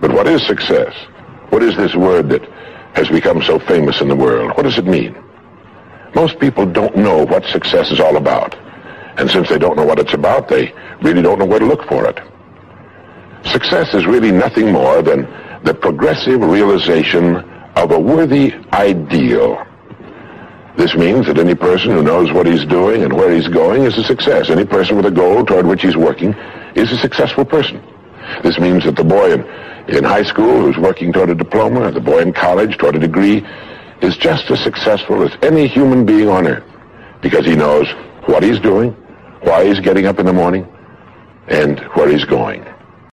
But what is success? What is this word that has become so famous in the world? What does it mean? Most people don't know what success is all about. And since they don't know what it's about, they really don't know where to look for it. Success is really nothing more than the progressive realization of a worthy ideal. This means that any person who knows what he's doing and where he's going is a success. Any person with a goal toward which he's working is a successful person. This means that the boy in, in high school who's working toward a diploma, or the boy in college toward a degree, is just as successful as any human being on earth because he knows what he's doing, why he's getting up in the morning, and where he's going.